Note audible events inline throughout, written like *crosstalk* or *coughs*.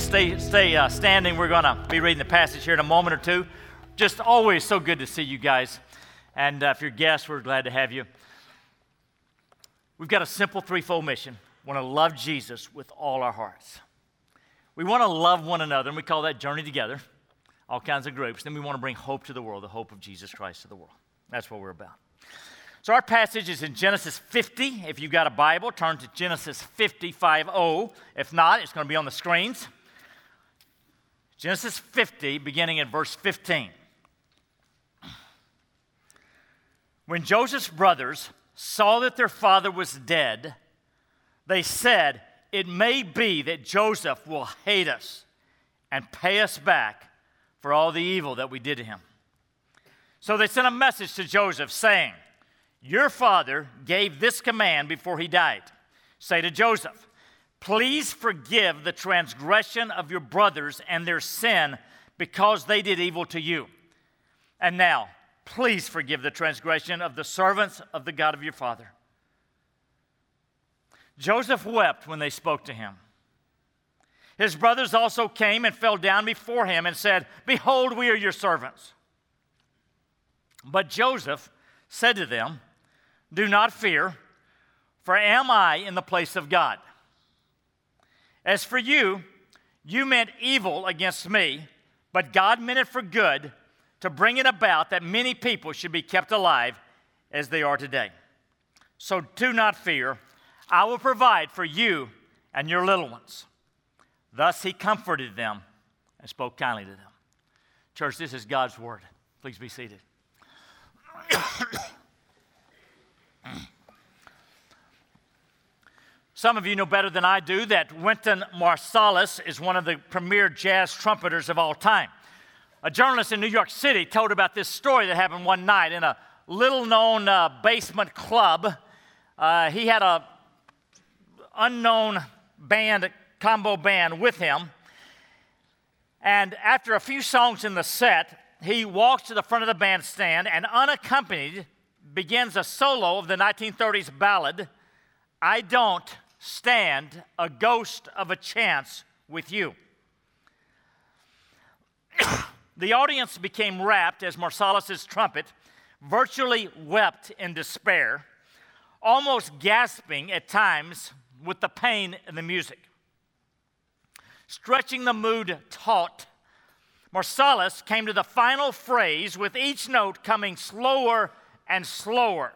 just stay, stay uh, standing? We're going to be reading the passage here in a moment or two. Just always so good to see you guys. And uh, if you're guests, we're glad to have you. We've got a simple threefold mission. We want to love Jesus with all our hearts. We want to love one another, and we call that Journey Together, all kinds of groups. Then we want to bring hope to the world, the hope of Jesus Christ to the world. That's what we're about. So our passage is in Genesis 50. If you've got a Bible, turn to Genesis 55. If not, it's going to be on the screens. Genesis 50, beginning at verse 15. When Joseph's brothers saw that their father was dead, they said, It may be that Joseph will hate us and pay us back for all the evil that we did to him. So they sent a message to Joseph saying, your father gave this command before he died. Say to Joseph, Please forgive the transgression of your brothers and their sin because they did evil to you. And now, please forgive the transgression of the servants of the God of your father. Joseph wept when they spoke to him. His brothers also came and fell down before him and said, Behold, we are your servants. But Joseph said to them, do not fear, for am I in the place of God? As for you, you meant evil against me, but God meant it for good to bring it about that many people should be kept alive as they are today. So do not fear. I will provide for you and your little ones. Thus he comforted them and spoke kindly to them. Church, this is God's word. Please be seated. *coughs* Some of you know better than I do that Wynton Marsalis is one of the premier jazz trumpeters of all time. A journalist in New York City told about this story that happened one night in a little known uh, basement club. Uh, he had a unknown band, combo band with him. And after a few songs in the set, he walks to the front of the bandstand and unaccompanied begins a solo of the 1930s ballad, I Don't Stand a Ghost of a Chance with You. *coughs* the audience became rapt as Marsalis' trumpet virtually wept in despair, almost gasping at times with the pain in the music. Stretching the mood taut, Marsalis came to the final phrase with each note coming slower and slower,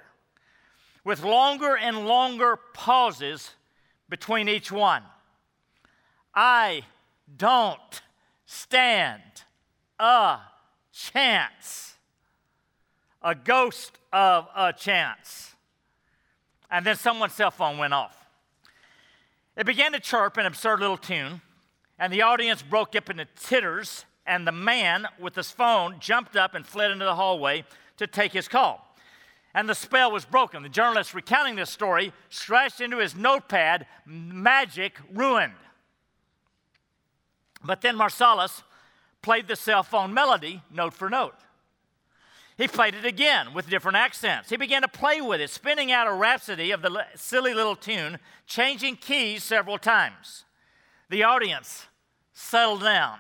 with longer and longer pauses between each one. I don't stand a chance, a ghost of a chance. And then someone's cell phone went off. It began to chirp an absurd little tune, and the audience broke up into titters, and the man with his phone jumped up and fled into the hallway to take his call and the spell was broken. The journalist recounting this story scratched into his notepad, magic ruined. But then Marsalis played the cell phone melody note for note. He played it again with different accents. He began to play with it, spinning out a rhapsody of the silly little tune, changing keys several times. The audience settled down,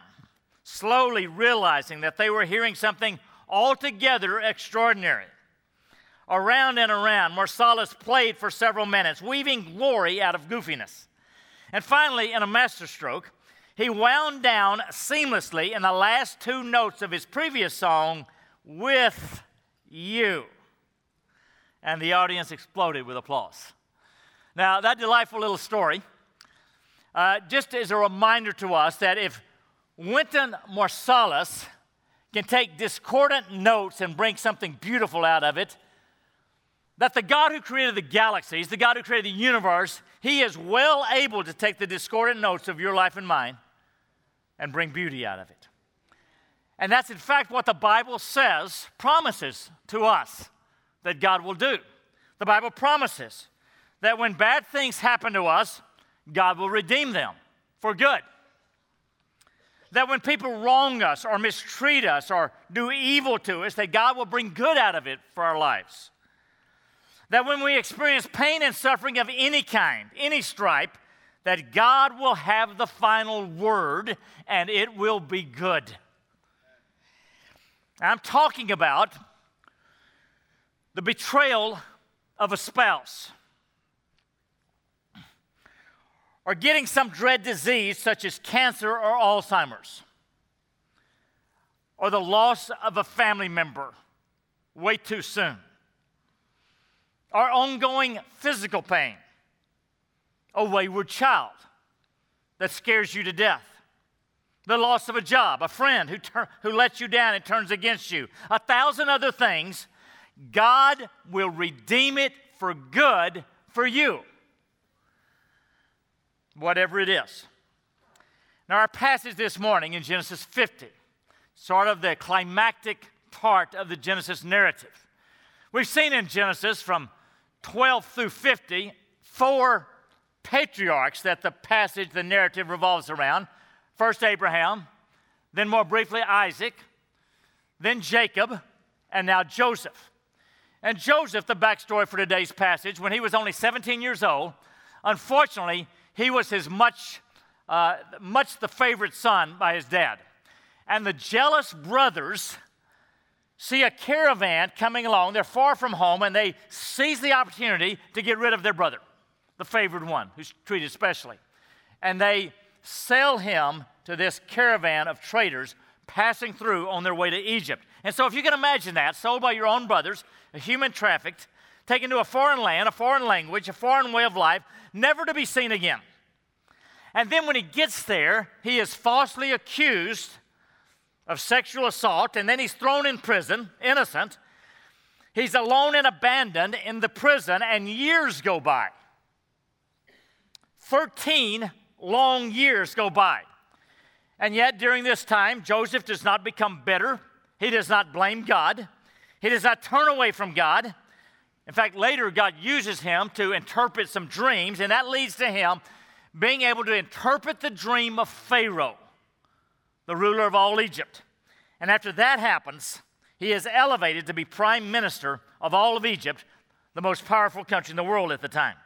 slowly realizing that they were hearing something altogether extraordinary around and around. Marsalis played for several minutes, weaving glory out of goofiness. And finally, in a masterstroke, he wound down seamlessly in the last two notes of his previous song, With You. And the audience exploded with applause. Now, that delightful little story, uh, just as a reminder to us that if Wynton Marsalis can take discordant notes and bring something beautiful out of it, that the God who created the galaxies, the God who created the universe, He is well able to take the discordant notes of your life and mine and bring beauty out of it. And that's in fact what the Bible says, promises to us that God will do. The Bible promises that when bad things happen to us, God will redeem them for good. That when people wrong us or mistreat us or do evil to us, that God will bring good out of it for our lives. That when we experience pain and suffering of any kind, any stripe, that God will have the final word and it will be good. I'm talking about the betrayal of a spouse or getting some dread disease such as cancer or Alzheimer's or the loss of a family member way too soon or ongoing physical pain a wayward child that scares you to death, the loss of a job, a friend who, tur- who lets you down and turns against you, a thousand other things, God will redeem it for good for you, whatever it is. Now, our passage this morning in Genesis 50, sort of the climactic part of the Genesis narrative. We've seen in Genesis from 12 through 50 four patriarchs that the passage, the narrative revolves around. First Abraham, then more briefly Isaac, then Jacob, and now Joseph. And Joseph, the backstory for today's passage, when he was only 17 years old, unfortunately, he was his much, uh, much the favorite son by his dad. And the jealous brothers see a caravan coming along. They're far from home, and they seize the opportunity to get rid of their brother the favored one, who's treated specially. And they sell him to this caravan of traders passing through on their way to Egypt. And so, if you can imagine that, sold by your own brothers, a human trafficked, taken to a foreign land, a foreign language, a foreign way of life, never to be seen again. And then when he gets there, he is falsely accused of sexual assault, and then he's thrown in prison, innocent. He's alone and abandoned in the prison, and years go by. 13 long years go by. And yet, during this time, Joseph does not become bitter. He does not blame God. He does not turn away from God. In fact, later, God uses him to interpret some dreams, and that leads to him being able to interpret the dream of Pharaoh, the ruler of all Egypt. And after that happens, he is elevated to be prime minister of all of Egypt, the most powerful country in the world at the time.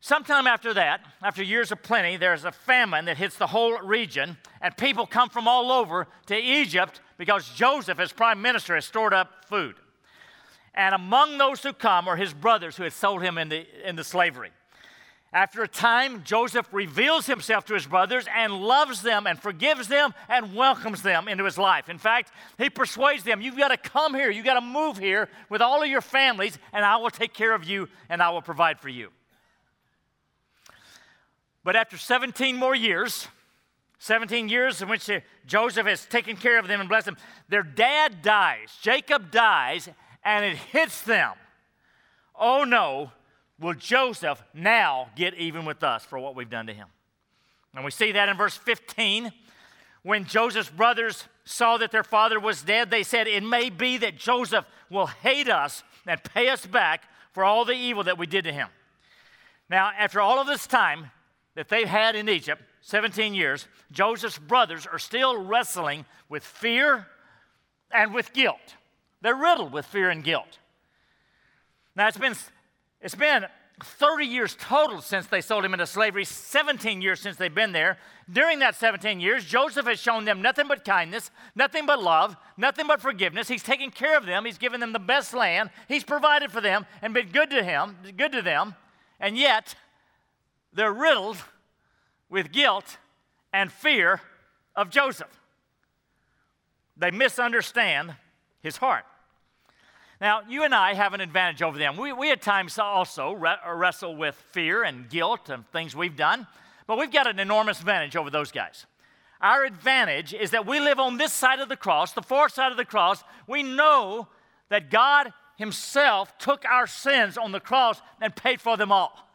Sometime after that, after years of plenty, there's a famine that hits the whole region, and people come from all over to Egypt because Joseph, as prime minister, has stored up food. And among those who come are his brothers who had sold him into, into slavery. After a time, Joseph reveals himself to his brothers and loves them and forgives them and welcomes them into his life. In fact, he persuades them, You've got to come here, you've got to move here with all of your families, and I will take care of you and I will provide for you. But after 17 more years, 17 years in which uh, Joseph has taken care of them and blessed them, their dad dies. Jacob dies, and it hits them. Oh no, will Joseph now get even with us for what we've done to him? And we see that in verse 15. When Joseph's brothers saw that their father was dead, they said, It may be that Joseph will hate us and pay us back for all the evil that we did to him. Now, after all of this time, that they've had in Egypt, 17 years, Joseph's brothers are still wrestling with fear and with guilt. They're riddled with fear and guilt. Now, it's been, it's been 30 years total since they sold him into slavery, 17 years since they've been there. During that 17 years, Joseph has shown them nothing but kindness, nothing but love, nothing but forgiveness. He's taken care of them, he's given them the best land, he's provided for them and been good to him, good to them. And yet, they're riddled with guilt and fear of Joseph. They misunderstand his heart. Now, you and I have an advantage over them. We, we at times also re- wrestle with fear and guilt and things we've done, but we've got an enormous advantage over those guys. Our advantage is that we live on this side of the cross, the far side of the cross. We know that God Himself took our sins on the cross and paid for them all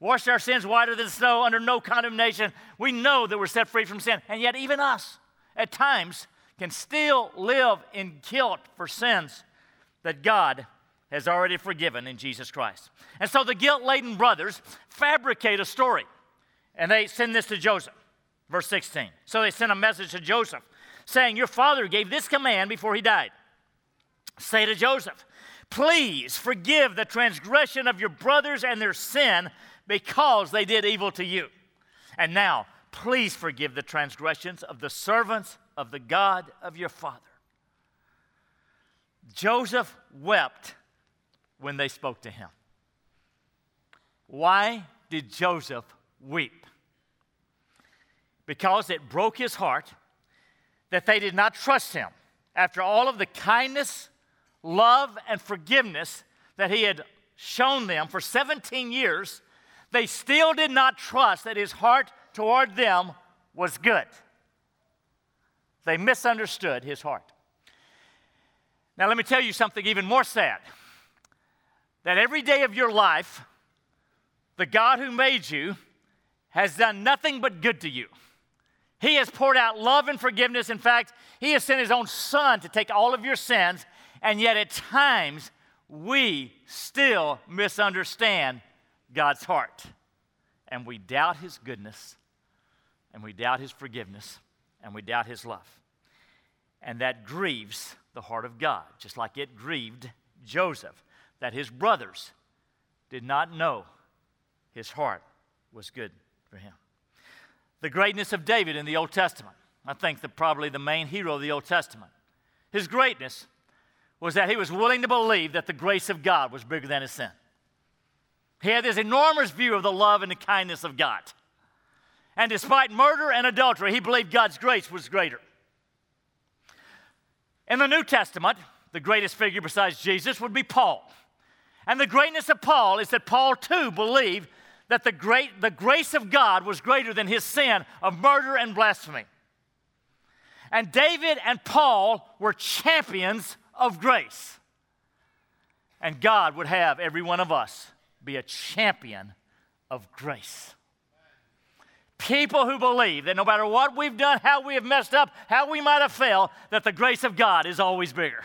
washed our sins whiter than snow, under no condemnation. We know that we're set free from sin. And yet, even us, at times, can still live in guilt for sins that God has already forgiven in Jesus Christ. And so the guilt laden brothers fabricate a story and they send this to Joseph. Verse 16. So they sent a message to Joseph saying, Your father gave this command before he died say to Joseph, Please forgive the transgression of your brothers and their sin because they did evil to you. And now, please forgive the transgressions of the servants of the God of your father. Joseph wept when they spoke to him. Why did Joseph weep? Because it broke his heart that they did not trust him after all of the kindness, love, and forgiveness that he had shown them for 17 years. They still did not trust that his heart toward them was good. They misunderstood his heart. Now, let me tell you something even more sad that every day of your life, the God who made you has done nothing but good to you. He has poured out love and forgiveness. In fact, He has sent His own Son to take all of your sins, and yet at times we still misunderstand God's heart. And we doubt His goodness, and we doubt His forgiveness, and we doubt His love. And that grieves the heart of God, just like it grieved Joseph that his brothers did not know his heart was good for him. The greatness of David in the Old Testament, I think that probably the main hero of the Old Testament. His greatness was that he was willing to believe that the grace of God was bigger than his sin. He had this enormous view of the love and the kindness of God. And despite murder and adultery, he believed God's grace was greater. In the New Testament, the greatest figure besides Jesus would be Paul. And the greatness of Paul is that Paul too believed that the, great, the grace of God was greater than his sin of murder and blasphemy. And David and Paul were champions of grace. And God would have every one of us be a champion of grace. People who believe that no matter what we've done, how we have messed up, how we might have failed, that the grace of God is always bigger.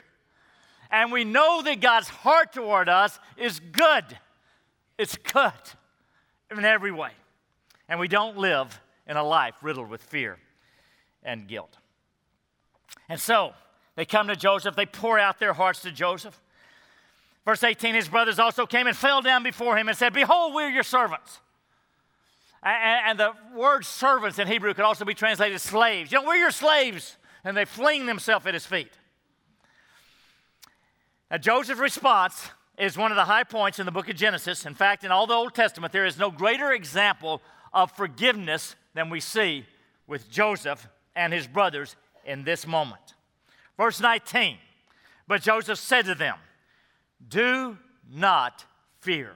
And we know that God's heart toward us is good. It's good in every way. And we don't live in a life riddled with fear and guilt. And so they come to Joseph, they pour out their hearts to Joseph. Verse 18 His brothers also came and fell down before him and said, Behold, we're your servants. And, the word servants in Hebrew could also be translated slaves. You know, we're your slaves. And they fling themselves at his feet. Now, Joseph's response is one of the high points in the book of Genesis. In fact, in all the Old Testament, there is no greater example of forgiveness than we see with Joseph and his brothers in this moment. Verse 19 But Joseph said to them, Do not fear.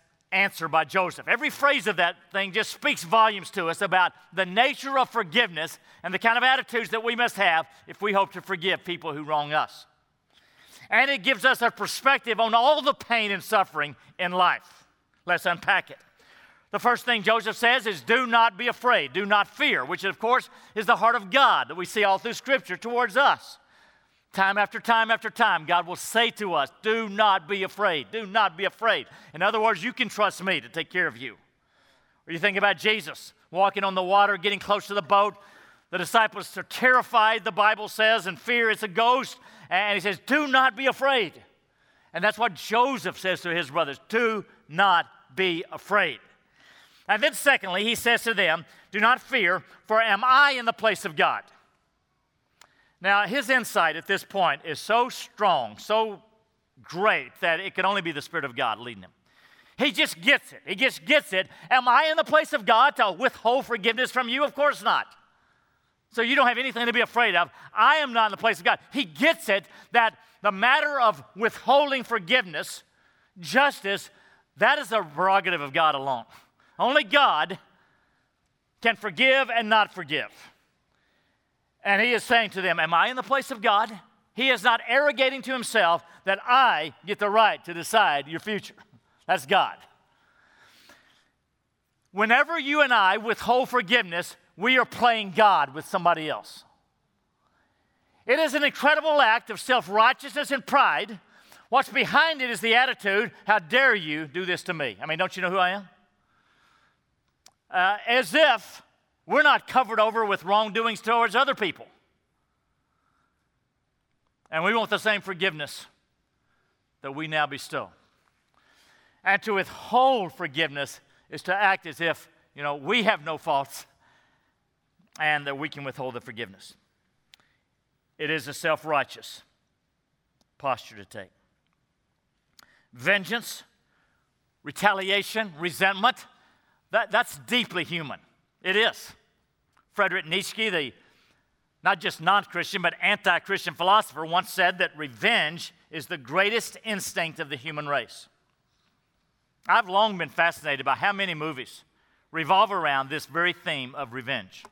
answer by Joseph. Every phrase of that thing just speaks volumes to us about the nature of forgiveness and the kind of attitudes that we must have if we hope to forgive people who wrong us. And it gives us a perspective on all the pain and suffering in life. Let's unpack it. The first thing Joseph says is, Do not be afraid, do not fear, which, of course, is the heart of God that we see all through Scripture towards us. Time after time after time, God will say to us, Do not be afraid. Do not be afraid. In other words, you can trust me to take care of you. Or you think about Jesus walking on the water, getting close to the boat. The disciples are terrified, the Bible says, and fear it's a ghost. And he says, Do not be afraid. And that's what Joseph says to his brothers do not be afraid. And then, secondly, he says to them, Do not fear, for am I in the place of God? Now, his insight at this point is so strong, so great, that it can only be the Spirit of God leading him. He just gets it. He just gets it. Am I in the place of God to withhold forgiveness from you? Of course not. So you don't have anything to be afraid of. I am not in the place of God. He gets it that the matter of withholding forgiveness, justice, that is a prerogative of God alone. Only God can forgive and not forgive. And he is saying to them, Am I in the place of God? He is not arrogating to himself that I get the right to decide your future. That's God. Whenever you and I withhold forgiveness, we are playing God with somebody else. It is an incredible act of self righteousness and pride. What's behind it is the attitude, how dare you do this to me? I mean, don't you know who I am? Uh, as if we're not covered over with wrongdoings towards other people. And we want the same forgiveness that we now bestow. And to withhold forgiveness is to act as if, you know, we have no faults and that we can withhold the forgiveness. It is a self righteous posture to take. Vengeance, retaliation, resentment, that, that's deeply human. It is. Frederick Nietzsche, the not just non Christian, but anti Christian philosopher, once said that revenge is the greatest instinct of the human race. I've long been fascinated by how many movies revolve around this very theme of revenge.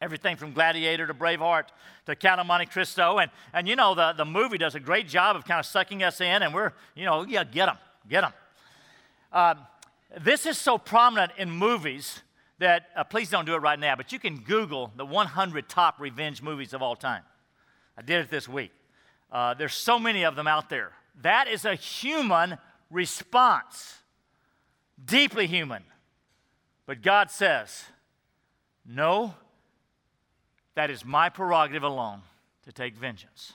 Everything from Gladiator to Braveheart to Count of Monte Cristo. And, and you know, the, the movie does a great job of kind of sucking us in, and we're, you know, yeah, get them, get them. Uh, this is so prominent in movies that, uh, please don't do it right now, but you can Google the 100 top revenge movies of all time. I did it this week. Uh, there's so many of them out there. That is a human response, deeply human. But God says, no, that is my prerogative alone to take vengeance,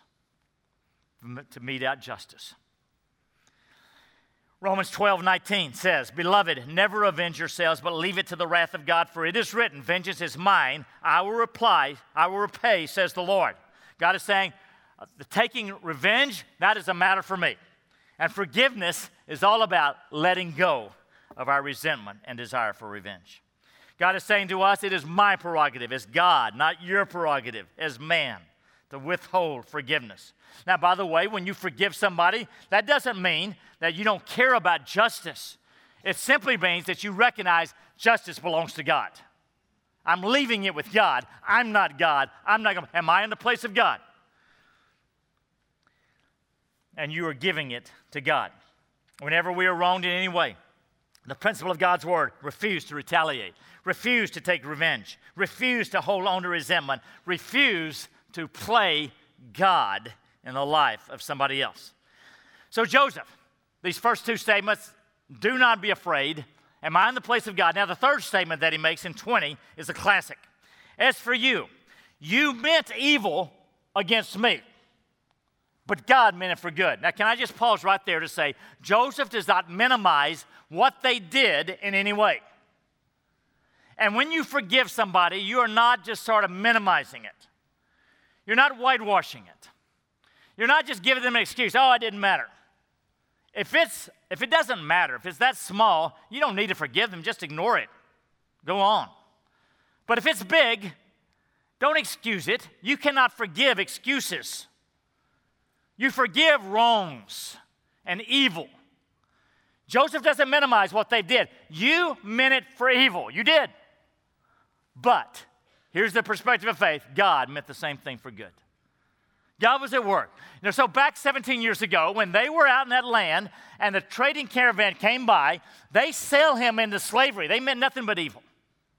to mete out justice. Romans 12, 19 says, Beloved, never avenge yourselves, but leave it to the wrath of God, for it is written, Vengeance is mine, I will reply, I will repay, says the Lord. God is saying, uh, the taking revenge, that is a matter for me. And forgiveness is all about letting go of our resentment and desire for revenge. God is saying to us, it is my prerogative as God, not your prerogative as man, to withhold forgiveness. Now, by the way, when you forgive somebody, that doesn't mean that you don't care about justice. It simply means that you recognize justice belongs to God. I'm leaving it with God. I'm not God. I'm not going Am I in the place of God? And you are giving it to God. Whenever we are wronged in any way, the principle of God's word refuse to retaliate, refuse to take revenge, refuse to hold on to resentment, refuse to play God in the life of somebody else. So, Joseph, these first two statements do not be afraid. Am I in the place of God? Now, the third statement that he makes in 20 is a classic. As for you, you meant evil against me, but God meant it for good. Now, can I just pause right there to say Joseph does not minimize what they did in any way. And when you forgive somebody, you are not just sort of minimizing it, you're not whitewashing it. You're not just giving them an excuse, oh, it didn't matter. If, it's, if it doesn't matter, if it's that small, you don't need to forgive them, just ignore it. Go on. But if it's big, don't excuse it. You cannot forgive excuses. You forgive wrongs and evil. Joseph doesn't minimize what they did. You meant it for evil. You did. But here's the perspective of faith God meant the same thing for good. God was at work. You know, so back 17 years ago, when they were out in that land and the trading caravan came by, they sell him into slavery. They meant nothing but evil.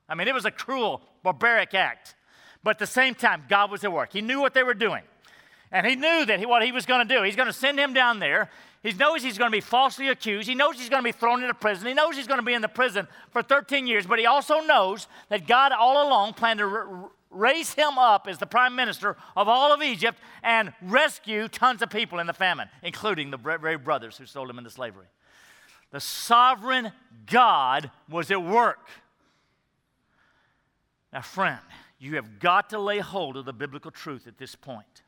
I mean, it was a cruel, barbaric act. But at the same time, God was at work. He knew what they were doing. And he knew that he, what he was going to do. He's going to send him down there. He knows he's going to be falsely accused. He knows he's going to be thrown into prison. He knows he's going to be in the prison for 13 years. But he also knows that God all along planned to raise him up as the prime minister of all of Egypt and rescue tons of people in the famine, including the very brothers who sold him into slavery. The sovereign God was at work. Now, friend, you have got to lay hold of the biblical truth at this point.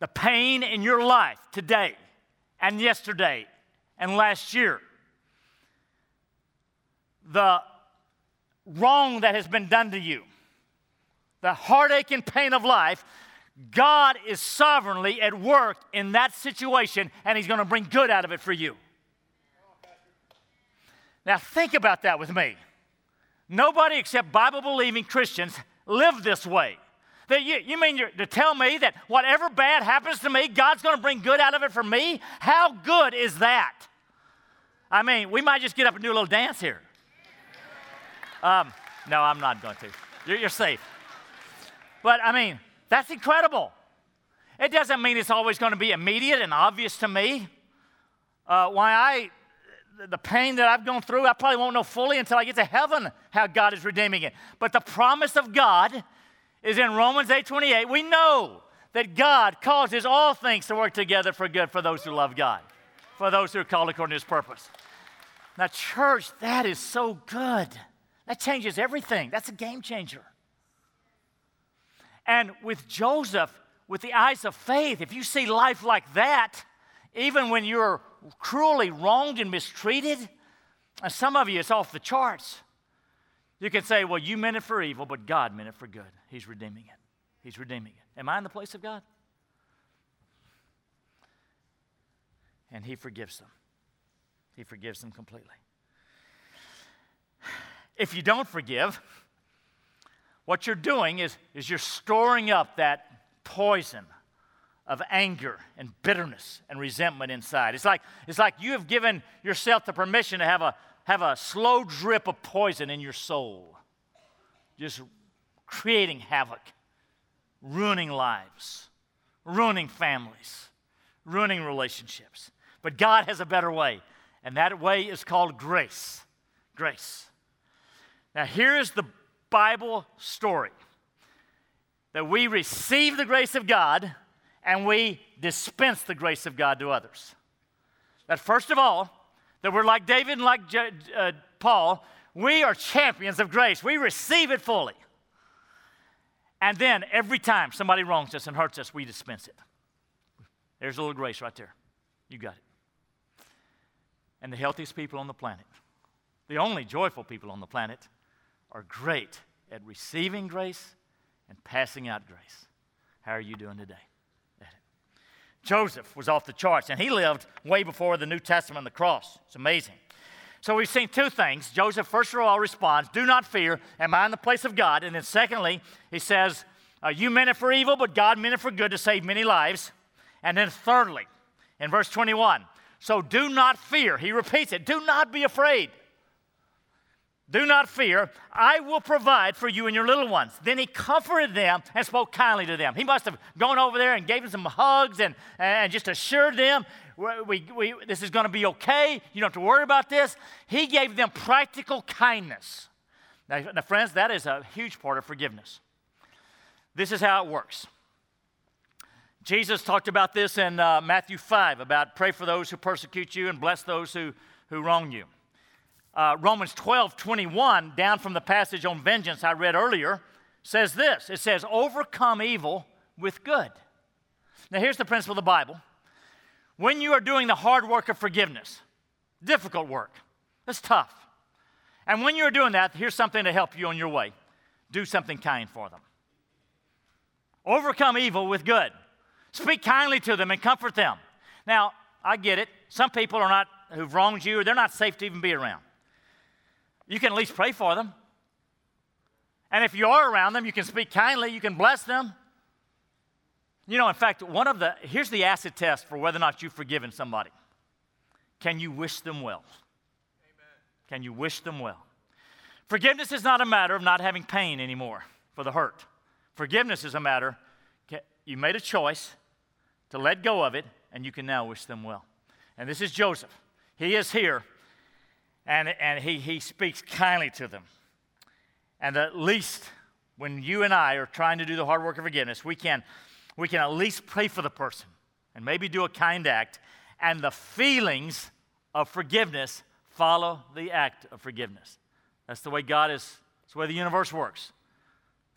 The pain in your life today and yesterday and last year, the wrong that has been done to you, the heartache and pain of life, God is sovereignly at work in that situation and He's going to bring good out of it for you. Now, think about that with me. Nobody except Bible believing Christians live this way. That you, you mean to tell me that whatever bad happens to me, God's going to bring good out of it for me? How good is that? I mean, we might just get up and do a little dance here. Um, no, I'm not going to. You're, you're safe. But I mean, that's incredible. It doesn't mean it's always going to be immediate and obvious to me. Uh, why I, the pain that I've gone through, I probably won't know fully until I get to heaven how God is redeeming it. But the promise of God is in Romans 8:28. We know that God causes all things to work together for good for those who love God, for those who are called according to His purpose. Now, church, that is so good. That changes everything. That's a game changer. And with Joseph, with the eyes of faith, if you see life like that, even when you're cruelly wronged and mistreated, and some of you, it's off the charts. You can say, well, you meant it for evil, but God meant it for good. He's redeeming it. He's redeeming it. Am I in the place of God? And He forgives them. He forgives them completely. If you don't forgive, what you're doing is, is you're storing up that poison of anger and bitterness and resentment inside. It's like, it's like you have given yourself the permission to have a, have a slow drip of poison in your soul, just creating havoc, ruining lives, ruining families, ruining relationships. But God has a better way, and that way is called grace. Grace. Now, here is the Bible story that we receive the grace of God and we dispense the grace of God to others. That first of all, that we're like David and like uh, Paul, we are champions of grace. We receive it fully. And then every time somebody wrongs us and hurts us, we dispense it. There's a little grace right there. You got it. And the healthiest people on the planet, the only joyful people on the planet, are great at receiving grace and passing out grace. How are you doing today? Joseph was off the charts, and he lived way before the New Testament and the cross. It's amazing. So we've seen two things. Joseph, first of all, responds, Do not fear. Am I in the place of God? And then, secondly, he says, uh, You meant it for evil, but God meant it for good to save many lives. And then, thirdly, in verse 21, so do not fear. He repeats it, Do not be afraid. Do not fear. I will provide for you and your little ones. Then he comforted them and spoke kindly to them. He must have gone over there and gave them some hugs and, and just assured them, we, we, this is going to be okay. You don't have to worry about this. He gave them practical kindness. Now, now, friends, that is a huge part of forgiveness. This is how it works. Jesus talked about this in uh, Matthew 5 about pray for those who persecute you and bless those who, who wrong you uh, Romans 12 21, down from the passage on vengeance I read earlier, says this it says, Overcome evil with good. Now, here's the principle of the Bible. When you are doing the hard work of forgiveness, difficult work, it's tough. And when you're doing that, here's something to help you on your way do something kind for them. Overcome evil with good. Speak kindly to them and comfort them. Now, I get it. Some people are not, who've wronged you, they're not safe to even be around you can at least pray for them. And if you are around them, you can speak kindly, you can bless them. You know, in fact, one of the, here's the acid test for whether or not you've forgiven somebody. Can you wish them well? Amen. Can you wish them well? Forgiveness is not a matter of not having pain anymore for the hurt. Forgiveness is a matter, you made a choice to let go of it, and you can now wish them well. And this is Joseph. He is here and, and he, he speaks kindly to them. And at least when you and I are trying to do the hard work of forgiveness, we can, we can at least pray for the person and maybe do a kind act, and the feelings of forgiveness follow the act of forgiveness. That's the way God is, that's the way the universe works.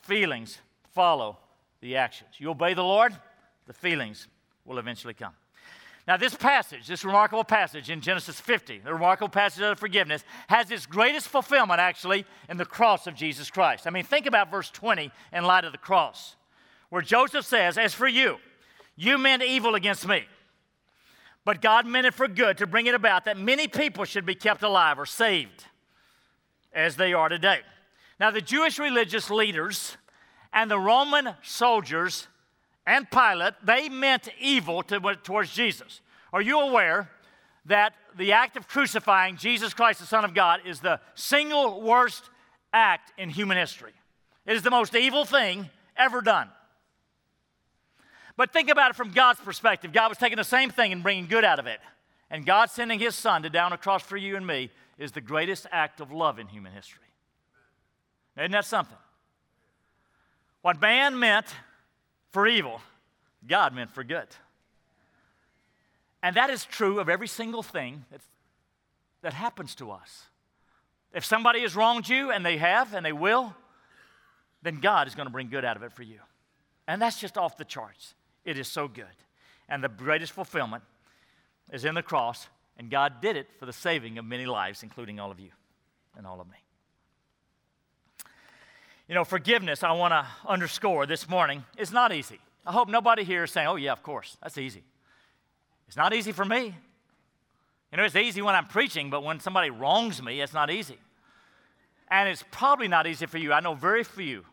Feelings follow the actions. You obey the Lord, the feelings will eventually come. Now, this passage, this remarkable passage in Genesis 50, the remarkable passage of forgiveness, has its greatest fulfillment actually in the cross of Jesus Christ. I mean, think about verse 20 in light of the cross, where Joseph says, As for you, you meant evil against me, but God meant it for good to bring it about that many people should be kept alive or saved as they are today. Now, the Jewish religious leaders and the Roman soldiers and Pilate, they meant evil to, towards Jesus. Are you aware that the act of crucifying Jesus Christ, the Son of God, is the single worst act in human history. It is the most evil thing ever done. But think about it from God's perspective. God was taking the same thing and bringing good out of it. And God sending his son to down a cross for you and me is the greatest act of love in human history. Isn't that something? What man meant for evil, God meant for good. And that is true of every single thing that, happens to us. If somebody has wronged you, and they have, and they will, then God is going to bring good out of it for you. And that's just off the charts. It is so good. And the greatest fulfillment is in the cross, and God did it for the saving of many lives, including all of you and all of me. You know, forgiveness, I want to underscore this morning, is not easy. I hope nobody here is saying, oh, yeah, of course, that's easy. It's not easy for me. You know, it's easy when I'm preaching, but when somebody wrongs me, it's not easy. And it's probably not easy for you. I know very few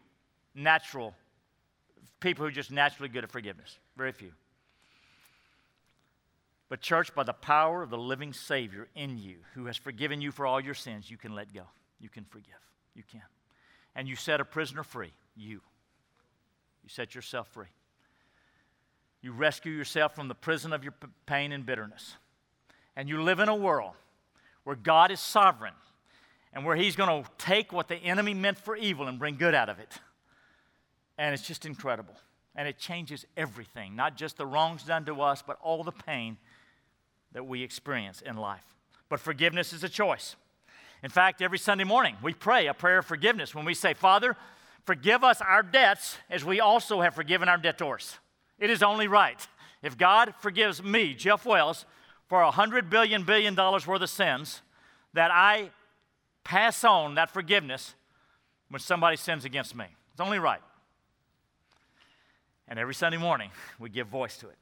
natural people who are just naturally good at forgiveness. Very few. But, church, by the power of the living Savior in you, who has forgiven you for all your sins, you can let go. You can forgive. You can. And you set a prisoner free. You. You set yourself free. You rescue yourself from the prison of your pain and bitterness. And you live in a world where God is sovereign and where He's going to take what the enemy meant for evil and bring good out of it. And it's just incredible. And it changes everything, not just the wrongs done to us, but all the pain that we experience in life. But forgiveness is a choice. In fact, every Sunday morning we pray a prayer of forgiveness when we say, Father, forgive us our debts as we also have forgiven our debtors. It is only right. If God forgives me, Jeff Wells, for a hundred billion billion dollars worth of sins, that I pass on that forgiveness when somebody sins against me. It's only right. And every Sunday morning, we give voice to it.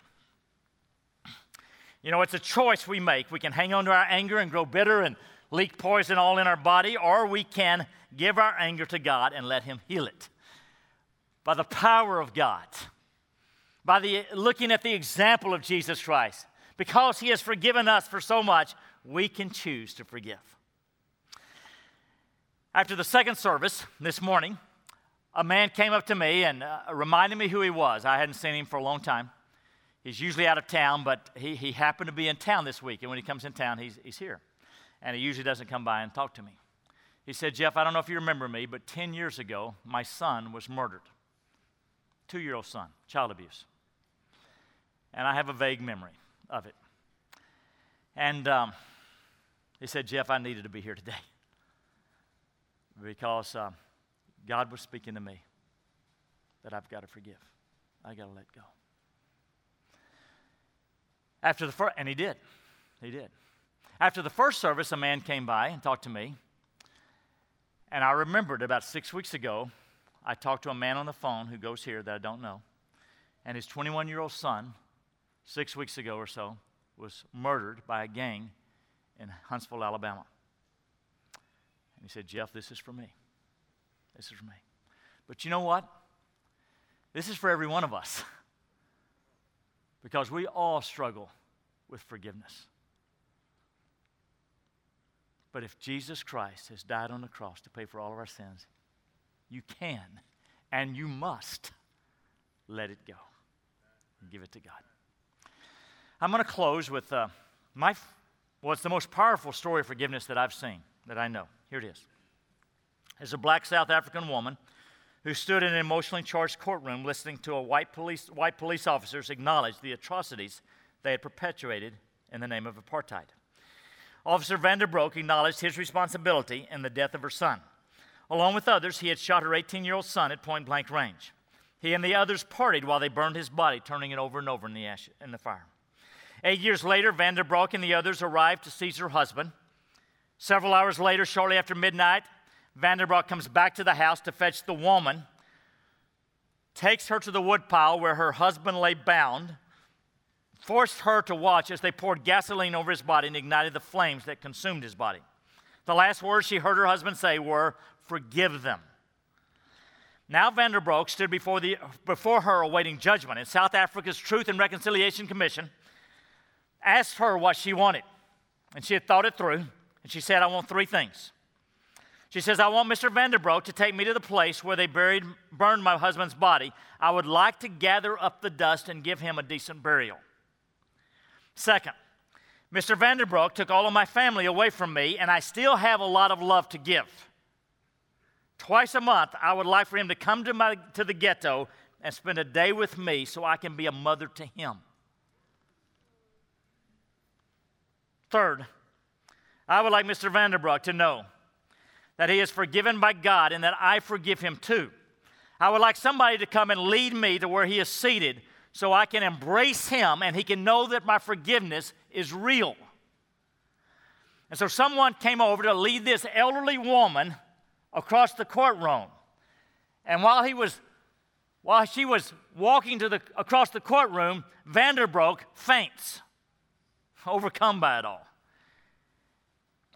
You know, it's a choice we make. We can hang on to our anger and grow bitter and leak poison all in our body, or we can give our anger to God and let Him heal it. By the power of God by the, looking at the example of Jesus Christ. Because he has forgiven us for so much, we can choose to forgive. After the second service this morning, a man came up to me and uh, reminded me who he was. I hadn't seen him for a long time. He's usually out of town, but he, he happened to be in town this week. And when he comes in town, he's, he's here. And he usually doesn't come by and talk to me. He said, Jeff, I don't know if you remember me, but 10 years ago, my son was murdered. Two year old son, child abuse and I have a vague memory of it. And um, he said, Jeff, I needed to be here today *laughs* because uh, God was speaking to me that I've got to forgive. I got to let go. After the first, and he did. He did. After the first service, a man came by and talked to me. And I remembered about six weeks ago, I talked to a man on the phone who goes here that I don't know. And his 21 year old son six weeks ago or so, was murdered by a gang in Huntsville, Alabama. And he said, Jeff, this is for me. This is for me. But you know what? This is for every one of us. *laughs* because we all struggle with forgiveness. But if Jesus Christ has died on the cross to pay for all of our sins, you can and you must let it go and give it to God. I'm going to close with uh, my, well, it's the most powerful story of forgiveness that I've seen, that I know. Here it is. There's a black South African woman who stood in an emotionally charged courtroom listening to a white police, white police officers acknowledge the atrocities they had perpetuated in the name of apartheid. Officer Vanderbroek acknowledged his responsibility in the death of her son. Along with others, he had shot her 18 year old son at point blank range. He and the others partied while they burned his body, turning it over and over in the, ash, in the fire. Eight years later, Vanderbroek and the others arrived to seize her husband. Several hours later, shortly after midnight, Vanderbroek comes back to the house to fetch the woman, takes her to the woodpile where her husband lay bound, forced her to watch as they poured gasoline over his body and ignited the flames that consumed his body. The last words she heard her husband say were, Forgive them. Now Vanderbroek stood before, the, before her awaiting judgment. In South Africa's Truth and Reconciliation Commission, asked her what she wanted. And she had thought it through, and she said, I want three things. She says, I want Mr. Vanderbroek to take me to the place where they buried, burned my husband's body. I would like to gather up the dust and give him a decent burial. Second, Mr. Vanderbroek took all of my family away from me, and I still have a lot of love to give. Twice a month, I would like for him to come to, my, to the ghetto and spend a day with me so I can be a mother to him. Third, I would like Mr. Vanderbroek to know that he is forgiven by God and that I forgive him too. I would like somebody to come and lead me to where he is seated so I can embrace him and he can know that my forgiveness is real. And so someone came over to lead this elderly woman across the courtroom. And while he was while she was walking to the, across the courtroom, Vanderbroek faints, *laughs* overcome by it all.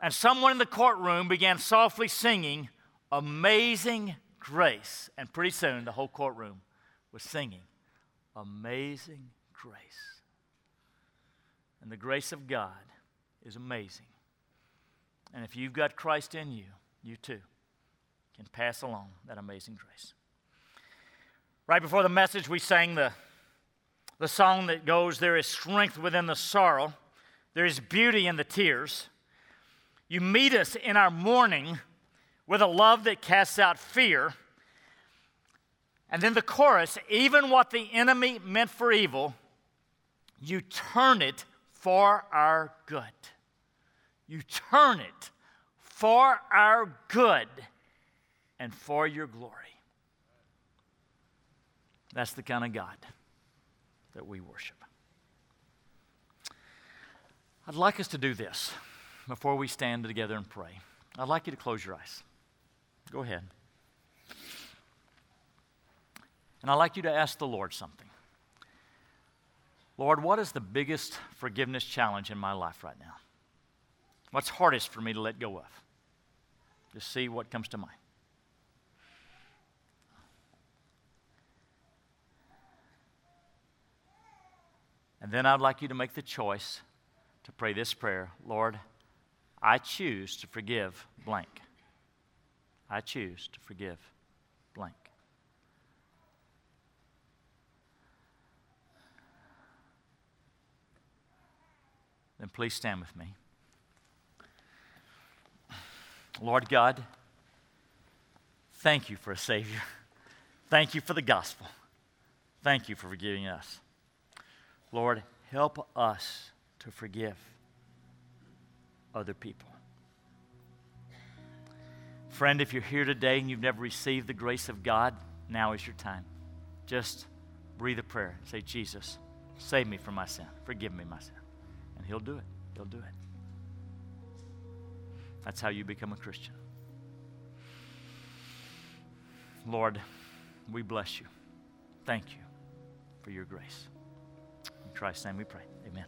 And someone in the courtroom began softly singing Amazing Grace. And pretty soon the whole courtroom was singing Amazing Grace. And the grace of God is amazing. And if you've got Christ in you, you too can pass along that amazing grace. Right before the message, we sang the, the song that goes, There is strength within the sorrow, there is beauty in the tears. You meet us in our mourning with a love that casts out fear. And then the chorus, even what the enemy meant for evil, you turn it for our good. You turn it for our good and for your glory. That's the kind of God that we worship. I'd like us to do this before we stand together and pray. I'd like you to close your eyes. Go ahead. And I'd like you to ask the Lord something. Lord, what is the biggest forgiveness challenge in my life right now? What's hardest for me to let go of? Just see what comes to mind. And then I'd like you to make the choice to pray this prayer Lord, I choose to forgive blank. I choose to forgive blank. Then please stand with me. Lord God, thank you for a Savior. Thank you for the gospel. Thank you for forgiving us. Lord, help us to forgive other people. Friend, if you're here today and you've never received the grace of God, now is your time. Just breathe a prayer. Say, Jesus, save me from my sin. Forgive me my sin. And He'll do it. He'll do it. That's how you become a Christian. Lord, we bless you. Thank you for your grace. In Christ's name we pray. Amen.